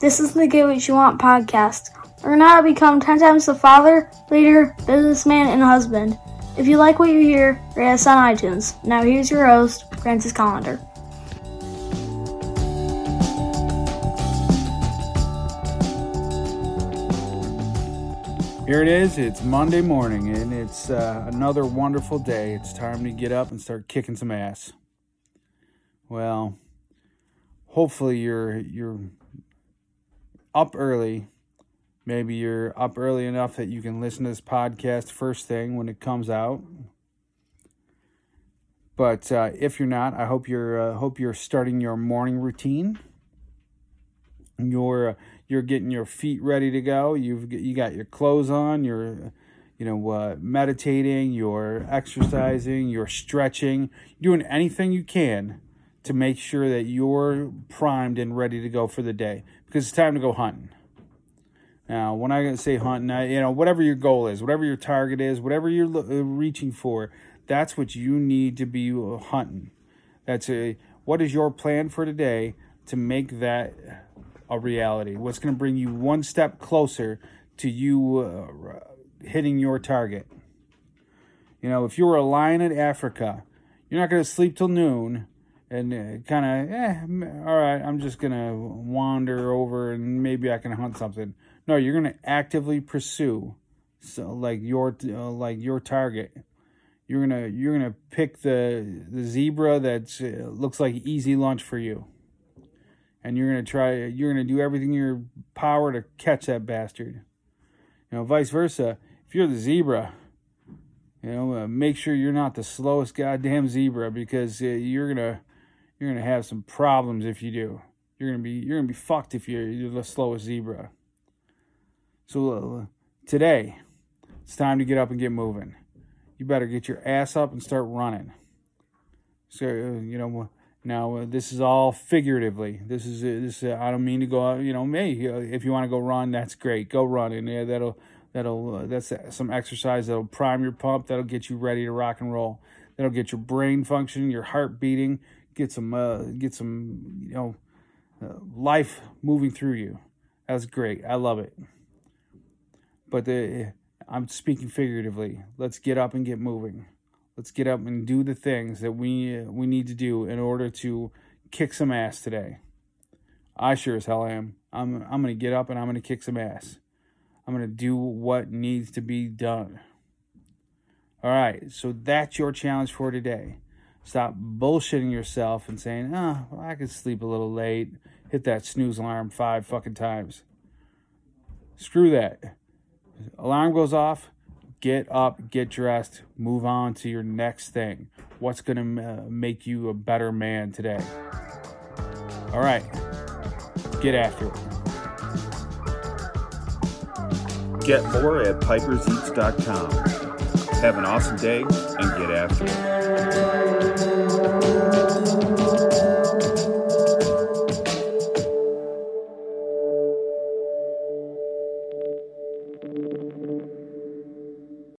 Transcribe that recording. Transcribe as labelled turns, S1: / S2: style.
S1: This is the Get What You Want podcast. Learn how to become 10 times the father, leader, businessman, and husband. If you like what you hear, rate us on iTunes. Now here's your host, Francis Collender.
S2: Here it is. It's Monday morning, and it's uh, another wonderful day. It's time to get up and start kicking some ass. Well, hopefully you're you're up early. Maybe you're up early enough that you can listen to this podcast first thing when it comes out. But uh, if you're not, I hope you're uh, hope you're starting your morning routine. You're you're getting your feet ready to go. You've you got your clothes on. You're you know uh, meditating. You're exercising. You're stretching. Doing anything you can to make sure that you're primed and ready to go for the day because it's time to go hunting. Now, when I say hunting, I, you know whatever your goal is, whatever your target is, whatever you're lo- uh, reaching for, that's what you need to be uh, hunting. That's a what is your plan for today to make that a reality? What's going to bring you one step closer to you uh, hitting your target? You know, if you were a lion in Africa, you're not going to sleep till noon and uh, kind of, eh, all right, I'm just going to wander over and maybe I can hunt something. No, you're going to actively pursue so like your uh, like your target. You're going to you're going to pick the the zebra that uh, looks like easy lunch for you and you're gonna try you're gonna do everything in your power to catch that bastard you know vice versa if you're the zebra you know uh, make sure you're not the slowest goddamn zebra because uh, you're gonna you're gonna have some problems if you do you're gonna be you're gonna be fucked if you're, you're the slowest zebra so uh, today it's time to get up and get moving you better get your ass up and start running so uh, you know now, uh, this is all figuratively. This is uh, this. Uh, I don't mean to go out. You know, may if you want to go run, that's great. Go run, yeah, that'll that'll uh, that's some exercise that'll prime your pump. That'll get you ready to rock and roll. That'll get your brain functioning, your heart beating, get some uh, get some you know uh, life moving through you. That's great. I love it. But the, I'm speaking figuratively. Let's get up and get moving. Let's get up and do the things that we we need to do in order to kick some ass today. I sure as hell am. I'm I'm gonna get up and I'm gonna kick some ass. I'm gonna do what needs to be done. All right, so that's your challenge for today. Stop bullshitting yourself and saying, "Ah, oh, well, I could sleep a little late." Hit that snooze alarm five fucking times. Screw that. Alarm goes off get up, get dressed, move on to your next thing. What's going to uh, make you a better man today? All right, get after it.
S3: Get more at piperseats.com. Have an awesome day and get after it.